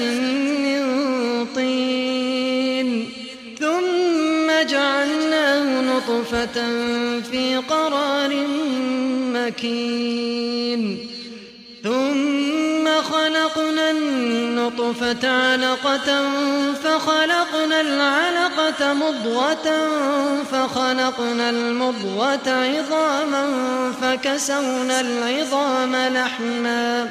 من طين. ثم جعلناه نطفة في قرار مكين. ثم خلقنا النطفة علقة فخلقنا العلقة مضغة فخلقنا المضغة عظاما فكسونا العظام لحما.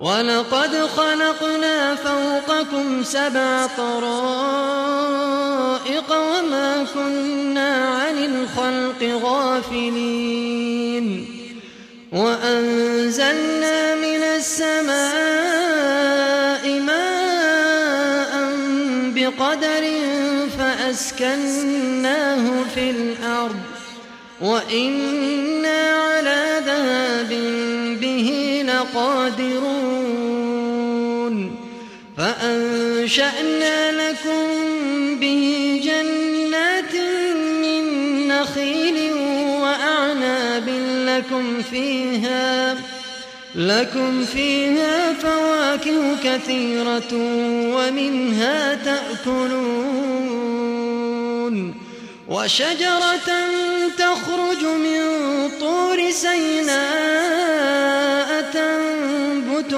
ولقد خلقنا فوقكم سبع طرائق وما كنا عن الخلق غافلين. وأنزلنا من السماء ماء بقدر فأسكناه في الأرض. وإنا على ذهاب به لقادرون. فأنشأنا لكم به جنات من نخيل وأعناب لكم فيها لكم فيها فواكه كثيرة ومنها تأكلون. وشجرة تخرج من طور سيناء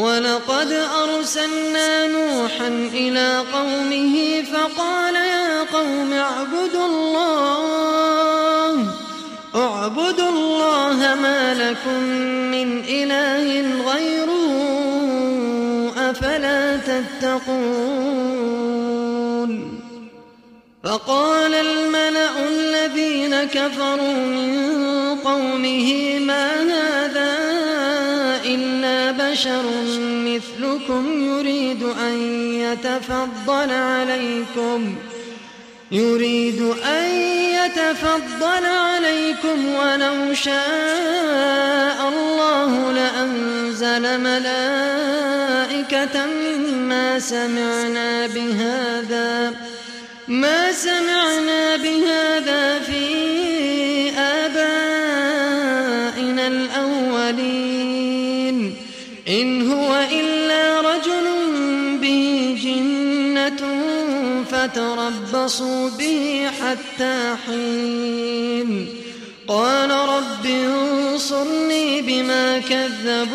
ولقد أرسلنا نوحا إلى قومه فقال يا قوم اعبدوا الله. اعبدوا الله ما لكم من إله غيره أفلا تتقون. فقال الملأ الذين كفروا من قومه ما هذا بشر مثلكم يريد أن يتفضل عليكم. يريد أن يتفضل عليكم ولو شاء الله لأنزل ملائكة ما سمعنا بهذا ما سمعنا بهذا في فتربصوا به حتى حين. قال رب انصرني بما كذبون.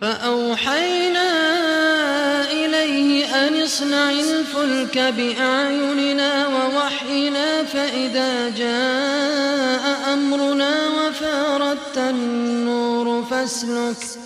فأوحينا إليه أن اصنع الفلك بأعيننا ووحينا فإذا جاء أمرنا وفارت النور فاسلك.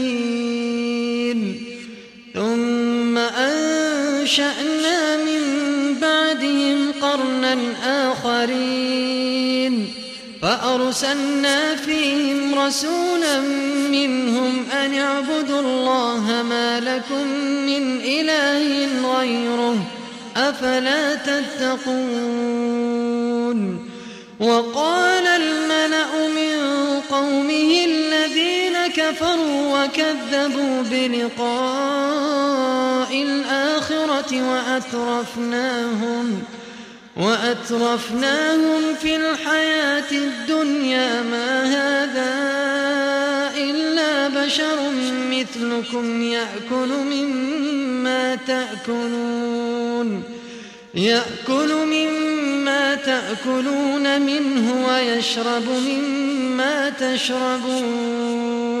أنشأنا من بعدهم قرنا آخرين فأرسلنا فيهم رسولا منهم أن اعبدوا الله ما لكم من إله غيره أفلا تتقون وقال الملأ من قومه الذين كفروا وكذبوا بلقاء الآخرة وأترفناهم وأترفناهم في الحياة الدنيا. ما هذا إلا بشر مثلكم يأكل مما تأكلون. يأكل مما تأكلون منه ويشرب مما تشربون.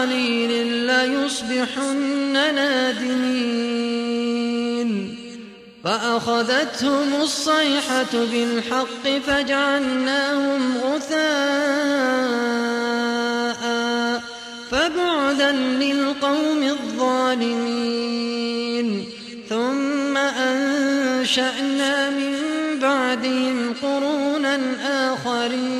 قليل ليصبحن نادمين. فأخذتهم الصيحة بالحق فجعلناهم غثاء فبعدا للقوم الظالمين. ثم أنشأنا من بعدهم قرونا آخرين.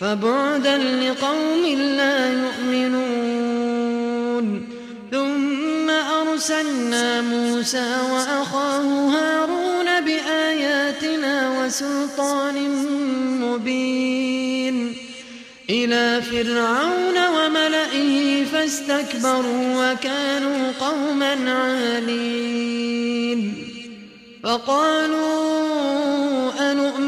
فبعدا لقوم لا يؤمنون. ثم أرسلنا موسى وأخاه هارون بآياتنا وسلطان مبين. إلى فرعون وملئه فاستكبروا وكانوا قوما عالين. فقالوا أنؤمن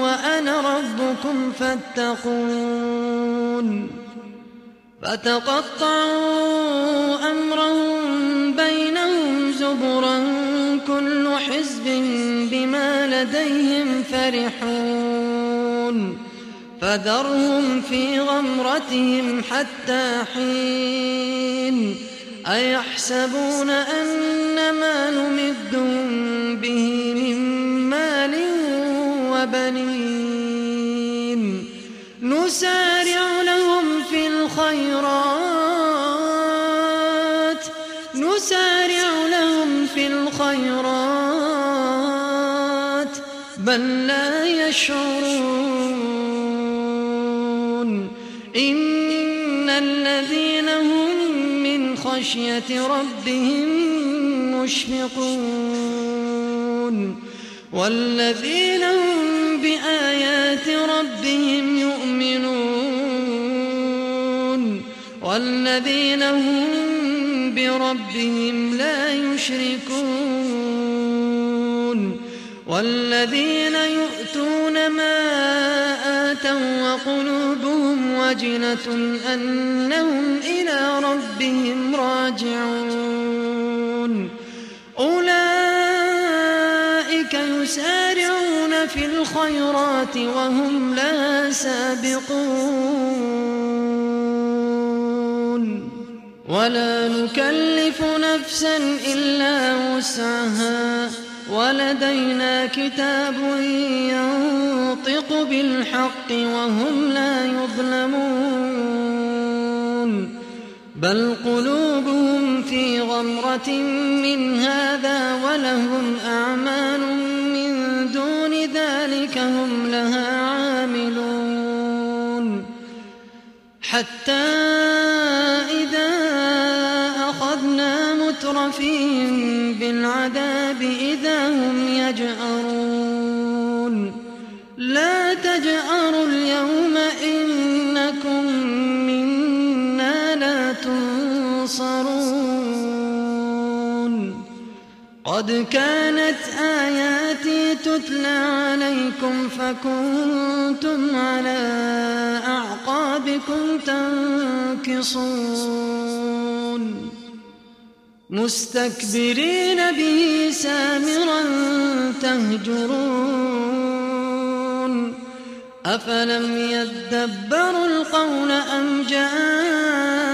وأنا ربكم فاتقون فتقطعوا أمرهم بينهم زبرا كل حزب بما لديهم فرحون فذرهم في غمرتهم حتى حين أيحسبون أن ما نمدهم به وبنين نسارع لهم في الخيرات. نسارع لهم في الخيرات. بل لا يشعرون. إن الذين هم من خشية ربهم مشفقون. والذين هم بآيات ربهم يؤمنون والذين هم بربهم لا يشركون والذين يؤتون ما آتوا وقلوبهم وجنة أنهم إلى ربهم راجعون الخيرات وهم لا سابقون. ولا نكلف نفسا إلا وسعها. ولدينا كتاب ينطق بالحق وهم لا يظلمون. بل قلوبهم في غمرة من هذا ولهم أعمال من دون ذلك هم لها عاملون. حتى إذا أخذنا مترفين بالعذاب إذا هم يجأرون قد كانت آياتي تتلى عليكم فكنتم على أعقابكم تنكصون. مستكبرين به سامرا تهجرون. أفلم يدبروا القول أم جاءهم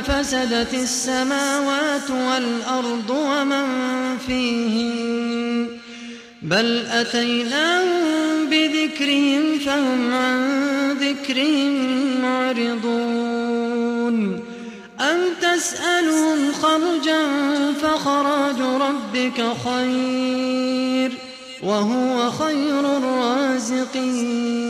لفسدت السماوات والأرض ومن فيهن بل أتيناهم بذكرهم فهم عن ذكرهم معرضون. أم تسألهم خرجا فخراج ربك خير وهو خير الرازقين.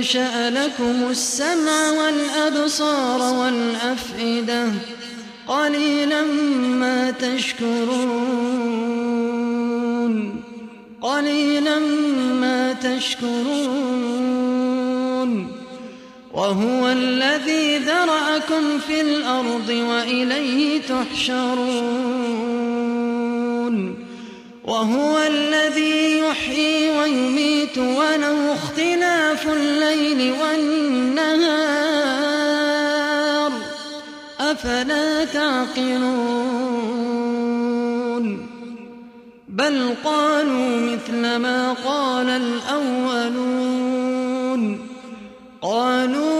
أنشأ لكم السمع والأبصار والأفئدة قليلا ما تشكرون قليلا ما تشكرون. وهو الذي ذرأكم في الأرض وإليه تحشرون. وهو الذي يحيي ويميت وله اختلاف الليل والنهار أفلا تعقلون بل قالوا مثل ما قال الأولون قالوا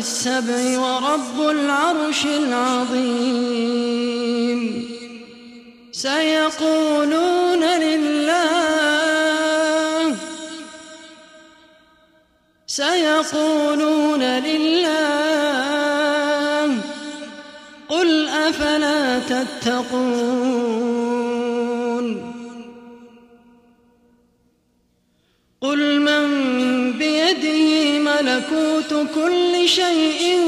السبع ورب العرش العظيم. سيقولون لله سيقولون لله قل أفلا تتقون؟ ملكوت كل شيء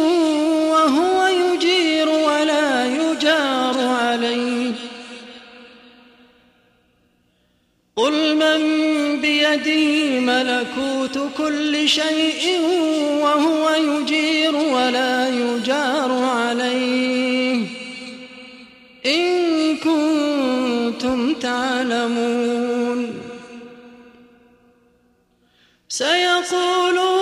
وهو يجير ولا يجار عليه. قل من بيده ملكوت كل شيء وهو يجير ولا يجار عليه. إن كنتم تعلمون. سيقولون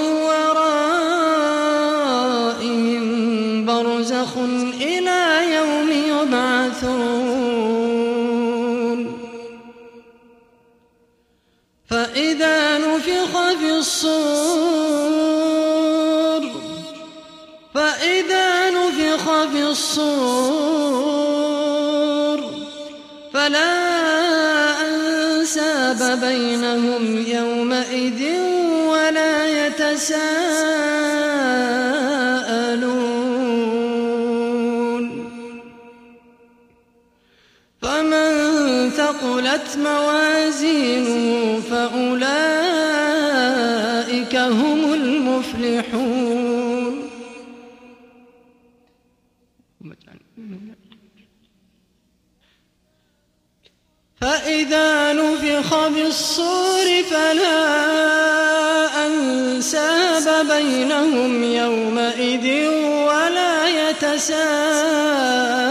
موازينه فأولئك هم المفلحون. فإذا نفخ بالصور فلا أنساب بينهم يومئذ ولا يتساءلون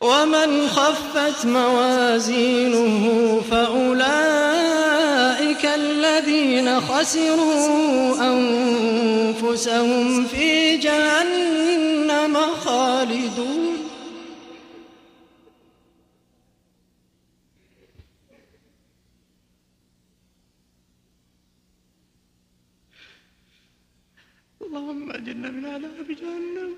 ومن خفت موازينه فأولئك الذين خسروا أنفسهم في جهنم خالدون. اللهم أجرنا من عذاب جهنم.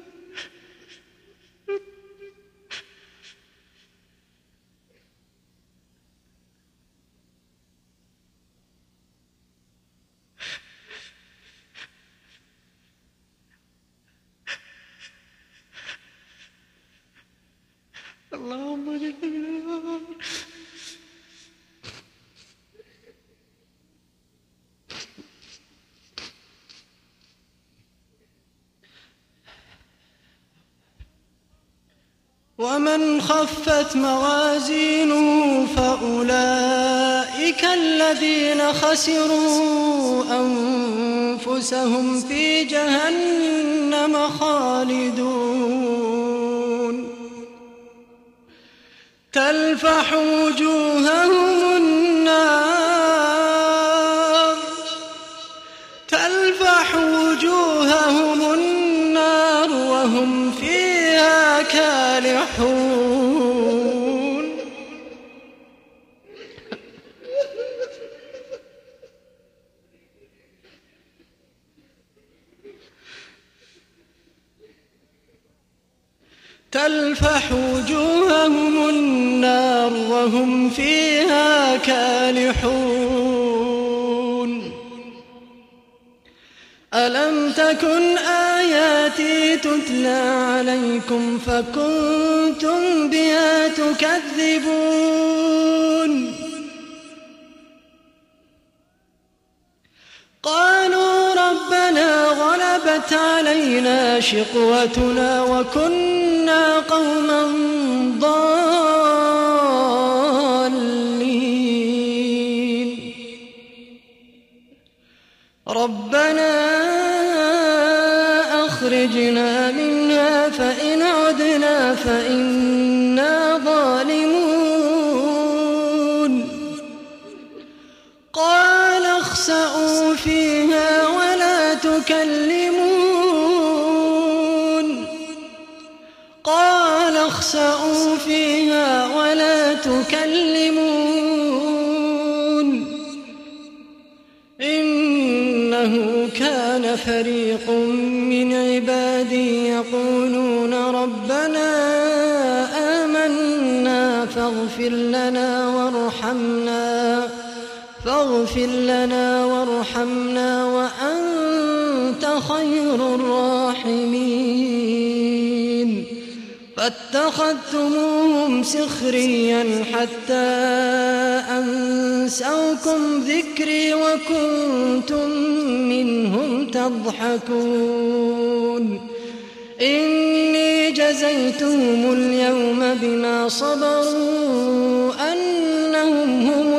اللهم النار ومن خفت موازينه فأولئك الذين خسروا أنفسهم في جهنم خالدون. تلفح وجوههم تلفح وجوههم النار وهم فيها كالحون. ألم تكن آياتي تتلى عليكم فكنتم بها تكذبون؟ غلبت علينا شقوتنا وكنا قوما ضالين. ربنا أخرجنا منها فإن عدنا فإنا ظالمون. قال اخسأوا فيها تكلمون اخسأوا فيها ولا تكلمون إنه كان فريق من عبادي يقولون ربنا آمنا فاغفر لنا وارحمنا فاغفر لنا وارحمنا وأنت خير الراحمين فاتخذتموهم سخريا حتى أنسوكم ذكري وكنتم منهم تضحكون. إني جزيتهم اليوم بما صبروا أنهم هم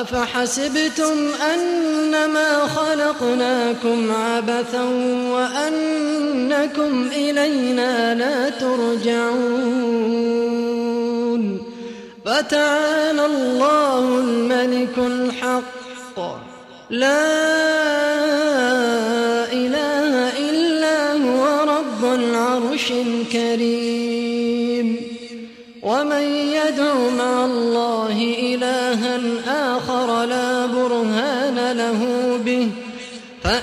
أفحسبتم أنما خلقناكم عبثا وأنكم إلينا لا ترجعون فتعالى الله الملك الحق. لا إله إلا هو رب العرش الكريم. ومن يدع مع